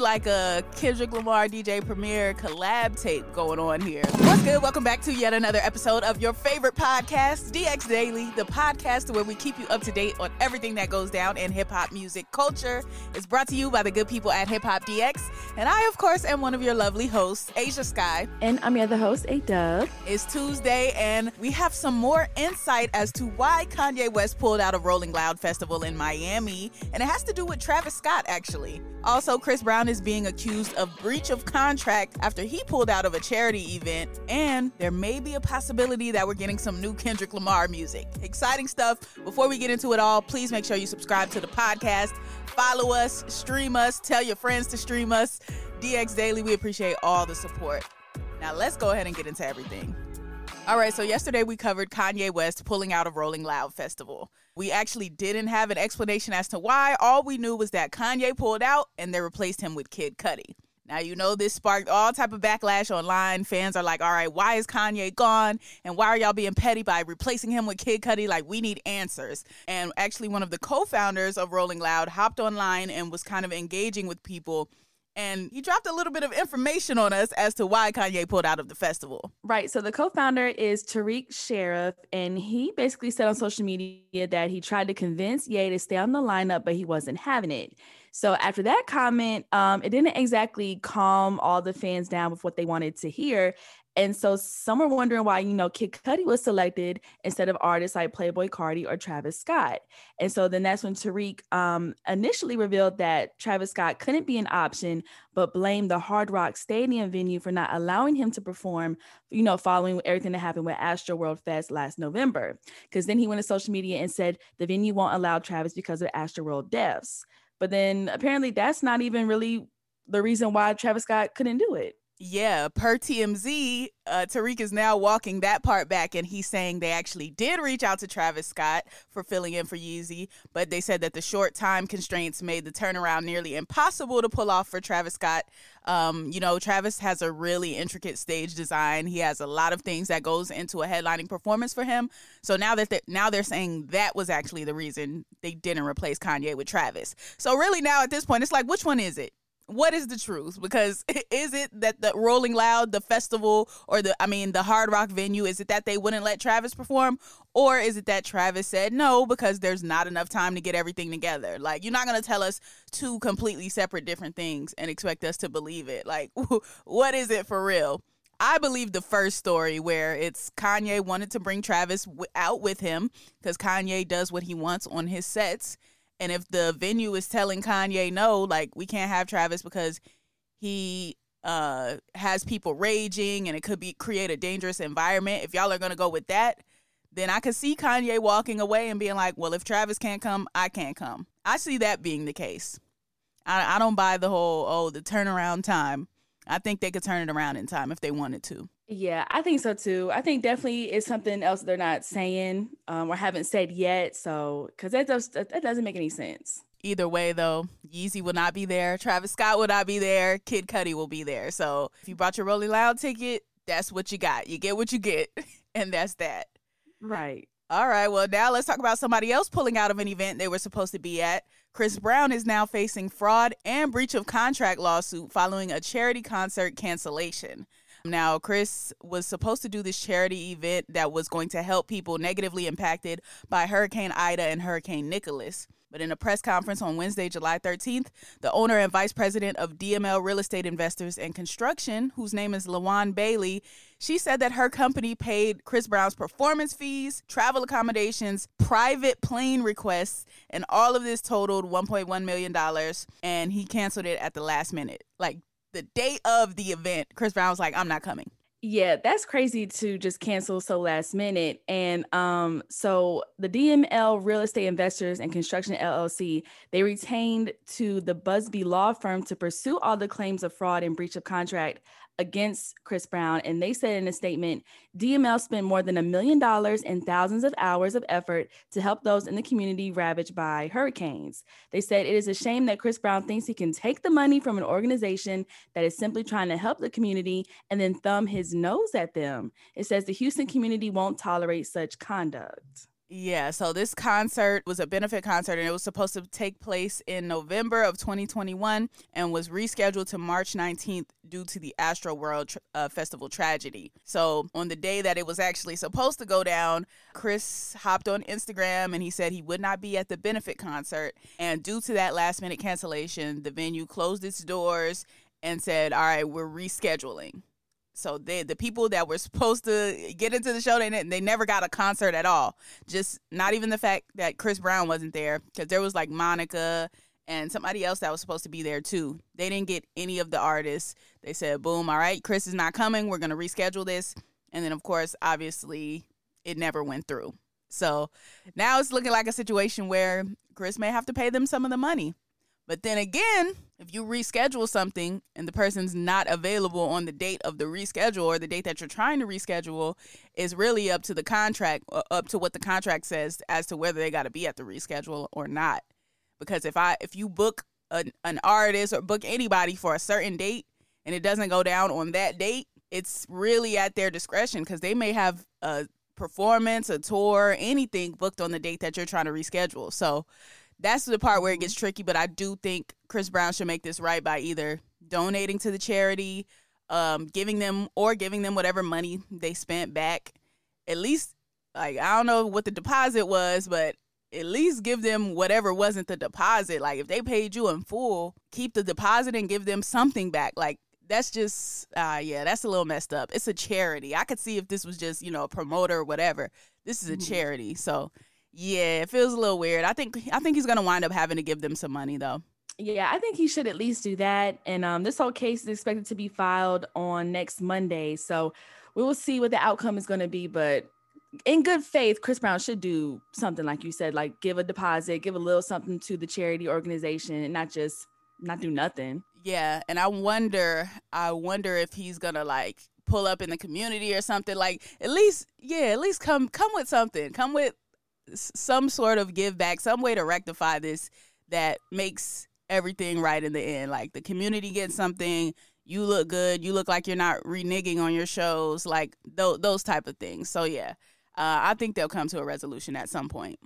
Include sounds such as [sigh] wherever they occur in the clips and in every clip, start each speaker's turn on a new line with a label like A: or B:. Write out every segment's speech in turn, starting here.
A: Like a Kendrick Lamar DJ Premier collab tape going on here. What's good? Welcome back to yet another episode of your favorite podcast, DX Daily, the podcast where we keep you up to date on everything that goes down in hip hop music culture. It's brought to you by the good people at Hip Hop DX. And I, of course, am one of your lovely hosts, Ashia Skye.
B: And I'm your other host, Ayeedubb.
A: It's Tuesday, and we have some more insight as to why Kanye West pulled out of Rolling Loud Festival in Miami. And it has to do with Travis Scott, actually. Also, Chris Brown is being accused of breach of contract after he pulled out of a charity event, and there may be a possibility that we're getting some new Kendrick Lamar music. Exciting stuff. Before we get into it all, please make sure you subscribe to the podcast, follow us, stream us, tell your friends to stream us. DX Daily, we appreciate all the support. Now, let's go ahead and get into everything. All right, so yesterday we covered Kanye West pulling out of Rolling Loud Festival. We actually didn't have an explanation as to why. All we knew was that Kanye pulled out and they replaced him with Kid Cudi. Now you know this sparked all type of backlash online. Fans are like, "All right, why is Kanye gone? And why are y'all being petty by replacing him with Kid Cudi? Like, we need answers." And actually, one of the co-founders of Rolling Loud hopped online and was kind of engaging with people and he dropped a little bit of information on us as to why Kanye pulled out of the festival.
B: Right. So the co-founder is Tariq Cherif, and he basically said on social media that he tried to convince Ye to stay on the lineup, but he wasn't having it. So after that comment, um, it didn't exactly calm all the fans down with what they wanted to hear. And so some were wondering why, you know, Kid Cudi was selected instead of artists like Playboi Carti or Travis Scott. And so then that's when Tariq um, initially revealed that Travis Scott couldn't be an option, but blamed the Hard Rock Stadium venue for not allowing him to perform, you know, following everything that happened with Astroworld Fest last November. Because then he went to social media and said the venue won't allow Travis because of Astroworld deaths. But then apparently that's not even really the reason why Travis Scott couldn't do it.
A: Yeah, per TMZ, uh, Tariq is now walking that part back, and he's saying they actually did reach out to Travis Scott for filling in for Yeezy, but they said that the short time constraints made the turnaround nearly impossible to pull off for Travis Scott. Um, you know, Travis has a really intricate stage design. He has a lot of things that goes into a headlining performance for him. So now that they're, now they're saying that was actually the reason they didn't replace Kanye with Travis. So really now at this point, it's like, which one is it? What is the truth? Because [laughs] is it that the Rolling Loud, the festival, or the I mean the Hard Rock venue, is it that they wouldn't let Travis perform, or is it that Travis said no because there's not enough time to get everything together? Like you're not gonna tell us two completely separate different things and expect us to believe it. Like [laughs] what is it for real? I believe the first story where it's Kanye wanted to bring Travis out with him because Kanye does what he wants on his sets and if the venue is telling Kanye no, like we can't have Travis because he uh has people raging and it could be create a dangerous environment. If y'all are gonna go with that, then I could see Kanye walking away and being like, Well, if Travis can't come, I can't come. I see that being the case. I, I don't buy the whole, oh, the turnaround time. I think they could turn it around in time if they wanted to.
B: Yeah, I think so too. I think definitely it's something else they're not saying um, or haven't said yet. So, because that does that doesn't make any sense.
A: Either way, though, Yeezy will not be there. Travis Scott will not be there. Kid Cudi will be there. So, if you bought your Rolling Loud ticket, that's what you got. You get what you get, [laughs] and that's that.
B: Right.
A: All right. Well, now let's talk about somebody else pulling out of an event they were supposed to be at. Chris Brown is now facing fraud and breach of contract lawsuit following a charity concert cancellation. Now, Chris was supposed to do this charity event that was going to help people negatively impacted by Hurricane Ida and Hurricane Nicholas. But in a press conference on Wednesday, July 13th, the owner and vice president of DML Real Estate Investors and Construction, whose name is Lawan Bailey, she said that her company paid Chris Brown's performance fees, travel accommodations, private plane requests, and all of this totaled $1.1 million. And he canceled it at the last minute. Like the day of the event, Chris Brown was like, I'm not coming.
B: Yeah, that's crazy to just cancel so last minute. And um, so the DML Real Estate Investors and Construction LLC, they retained to the Buzbee law firm to pursue all the claims of fraud and breach of contract against Chris Brown. And they said in a statement DML spent more than a million dollars and thousands of hours of effort to help those in the community ravaged by hurricanes. They said it is a shame that Chris Brown thinks he can take the money from an organization that is simply trying to help the community and then thumb his nose at them. It says the Houston community won't tolerate such conduct.
A: Yeah, so this concert was a benefit concert and it was supposed to take place in November of 2021 and was rescheduled to March 19th due to the Astroworld uh, Festival tragedy. So, on the day that it was actually supposed to go down, Chris hopped on Instagram and he said he would not be at the benefit concert. And due to that last minute cancellation, the venue closed its doors and said, All right, we're rescheduling. So they the people that were supposed to get into the show, they they never got a concert at all. Just not even the fact that Chris Brown wasn't there because there was like Monica and somebody else that was supposed to be there too. They didn't get any of the artists. They said, "Boom, all right, Chris is not coming. We're gonna reschedule this." And then of course, obviously, it never went through. So now it's looking like a situation where Chris may have to pay them some of the money. But then again, if you reschedule something and the person's not available on the date of the reschedule or the date that you're trying to reschedule is really up to the contract uh, up to what the contract says as to whether they got to be at the reschedule or not. Because if i if you book an, an artist or book anybody for a certain date and it doesn't go down on that date it's really at their discretion because they may have a performance a tour anything booked on the date that you're trying to reschedule. So that's the part where it gets tricky. But I do think Chris Brown should make this right by either donating to the charity, um, giving them or giving them whatever money they spent back. At least, like I don't know what the deposit was, but at least give them whatever wasn't the deposit. Like if they paid you in full, keep the deposit and give them something back. Like that's just uh yeah, that's a little messed up. It's a charity. I could see if this was just, you know, a promoter or whatever. This is a mm-hmm. charity. So yeah, it feels a little weird. I think I think he's gonna wind up having to give them some money though.
B: Yeah, I think he should at least do that. And um, this whole case is expected to be filed on next Monday, so we will see what the outcome is going to be. But in good faith, Chris Brown should do something like you said, like give a deposit, give a little something to the charity organization, and not just not do nothing.
A: Yeah, and I wonder, I wonder if he's gonna like pull up in the community or something. Like at least, yeah, at least come come with something. Come with some sort of give back, some way to rectify this that makes everything right in the end. Like the community gets something, you look good, you look like you're not reneging on your shows, like th- those type of things. So yeah, uh, I think they'll come to a resolution at some point.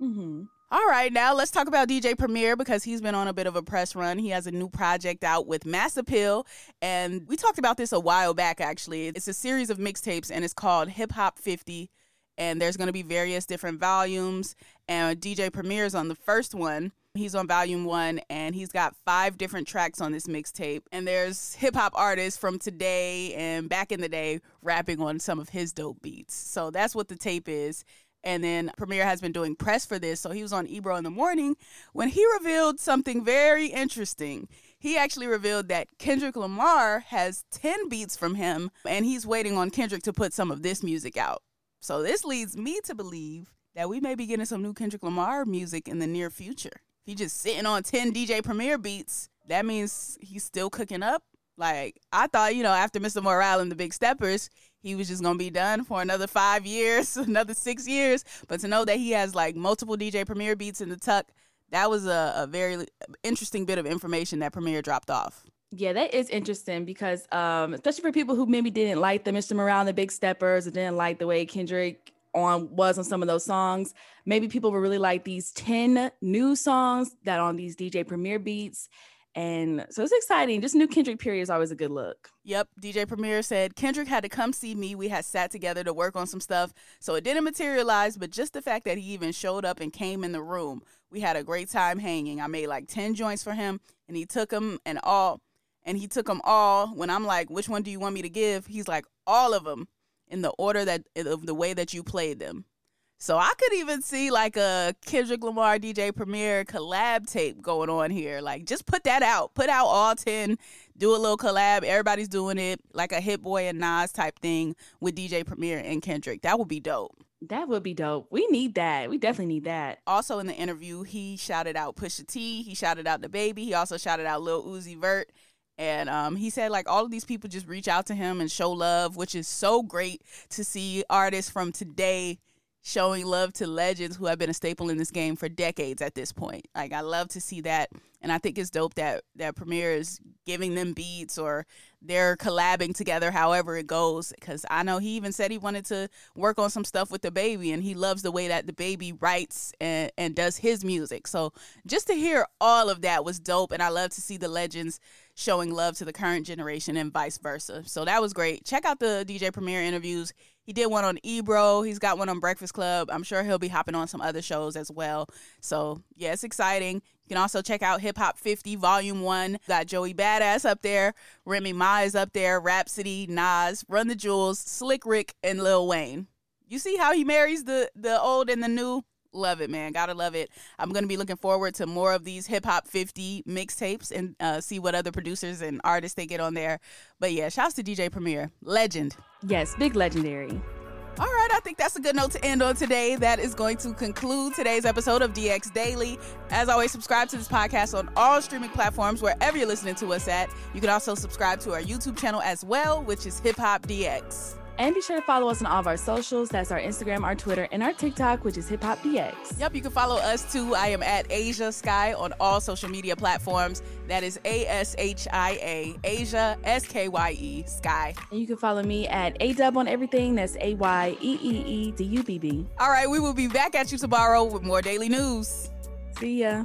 A: Mm-hmm. All right, now let's talk about DJ Premier because he's been on a bit of a press run. He has a new project out with Mass Appeal, and we talked about this a while back actually. It's a series of mixtapes, and it's called Hip Hop 50 and there's going to be various different volumes. And DJ Premier's on the first one. He's on volume one, and he's got five different tracks on this mixtape. And there's hip hop artists from today and back in the day rapping on some of his dope beats. So that's what the tape is. And then Premier has been doing press for this. So he was on Ebro in the morning when he revealed something very interesting. He actually revealed that Kendrick Lamar has 10 beats from him, and he's waiting on Kendrick to put some of this music out. So this leads me to believe that we may be getting some new Kendrick Lamar music in the near future. If he's just sitting on 10 DJ Premier beats, that means he's still cooking up. Like I thought, you know, after Mr. Morale and the Big Steppers, he was just gonna be done for another five years, [laughs] another six years. But to know that he has like multiple DJ Premier beats in the tuck, that was a, a very interesting bit of information that Premier dropped off.
B: Yeah, that is interesting because um, especially for people who maybe didn't like the Mr. Morale the Big Steppers or didn't like the way Kendrick on was on some of those songs. Maybe people would really like these 10 new songs that on these DJ Premier beats. And so it's exciting. Just new Kendrick period is always a good look.
A: Yep. DJ Premier said Kendrick had to come see me. We had sat together to work on some stuff. So it didn't materialize, but just the fact that he even showed up and came in the room, we had a great time hanging. I made like 10 joints for him and he took them and all and he took them all. When I'm like, which one do you want me to give? He's like, all of them in the order that of the way that you played them. So I could even see like a Kendrick Lamar DJ Premier collab tape going on here. Like just put that out. Put out all 10, do a little collab. Everybody's doing it like a Hit Boy and Nas type thing with DJ Premier and Kendrick. That would be dope.
B: That would be dope. We need that. We definitely need that.
A: Also in the interview, he shouted out Pusha T. He shouted out the baby. He also shouted out Lil Uzi Vert. And um, he said, like, all of these people just reach out to him and show love, which is so great to see artists from today showing love to legends who have been a staple in this game for decades at this point. Like I love to see that and I think it's dope that that Premier is giving them beats or they're collabing together however it goes cuz I know he even said he wanted to work on some stuff with the baby and he loves the way that the baby writes and and does his music. So just to hear all of that was dope and I love to see the legends showing love to the current generation and vice versa. So that was great. Check out the DJ Premier interviews. He did one on Ebro. He's got one on Breakfast Club. I'm sure he'll be hopping on some other shows as well. So yeah, it's exciting. You can also check out Hip Hop 50 Volume 1. Got Joey Badass up there, Remy Ma is up there, Rapsody, Nas, Run the Jewels, Slick Rick, and Lil Wayne. You see how he marries the the old and the new? Love it, man. Gotta love it. I'm gonna be looking forward to more of these hip hop 50 mixtapes and uh, see what other producers and artists they get on there. But yeah, shouts to DJ Premier, legend.
B: Yes, big legendary.
A: All right, I think that's a good note to end on today. That is going to conclude today's episode of DX Daily. As always, subscribe to this podcast on all streaming platforms wherever you're listening to us at. You can also subscribe to our YouTube channel as well, which is Hip Hop DX.
B: And be sure to follow us on all of our socials. That's our Instagram, our Twitter, and our TikTok, which is Hip Hop DX.
A: Yep, you can follow us too. I am at Ashia Skye on all social media platforms. That is A S H I A, Ashia, Asia S K Y E Sky.
B: And you can follow me at Ayeedubb on everything. That's A Y E E E D U B B.
A: All right, we will be back at you tomorrow with more daily news.
B: See ya.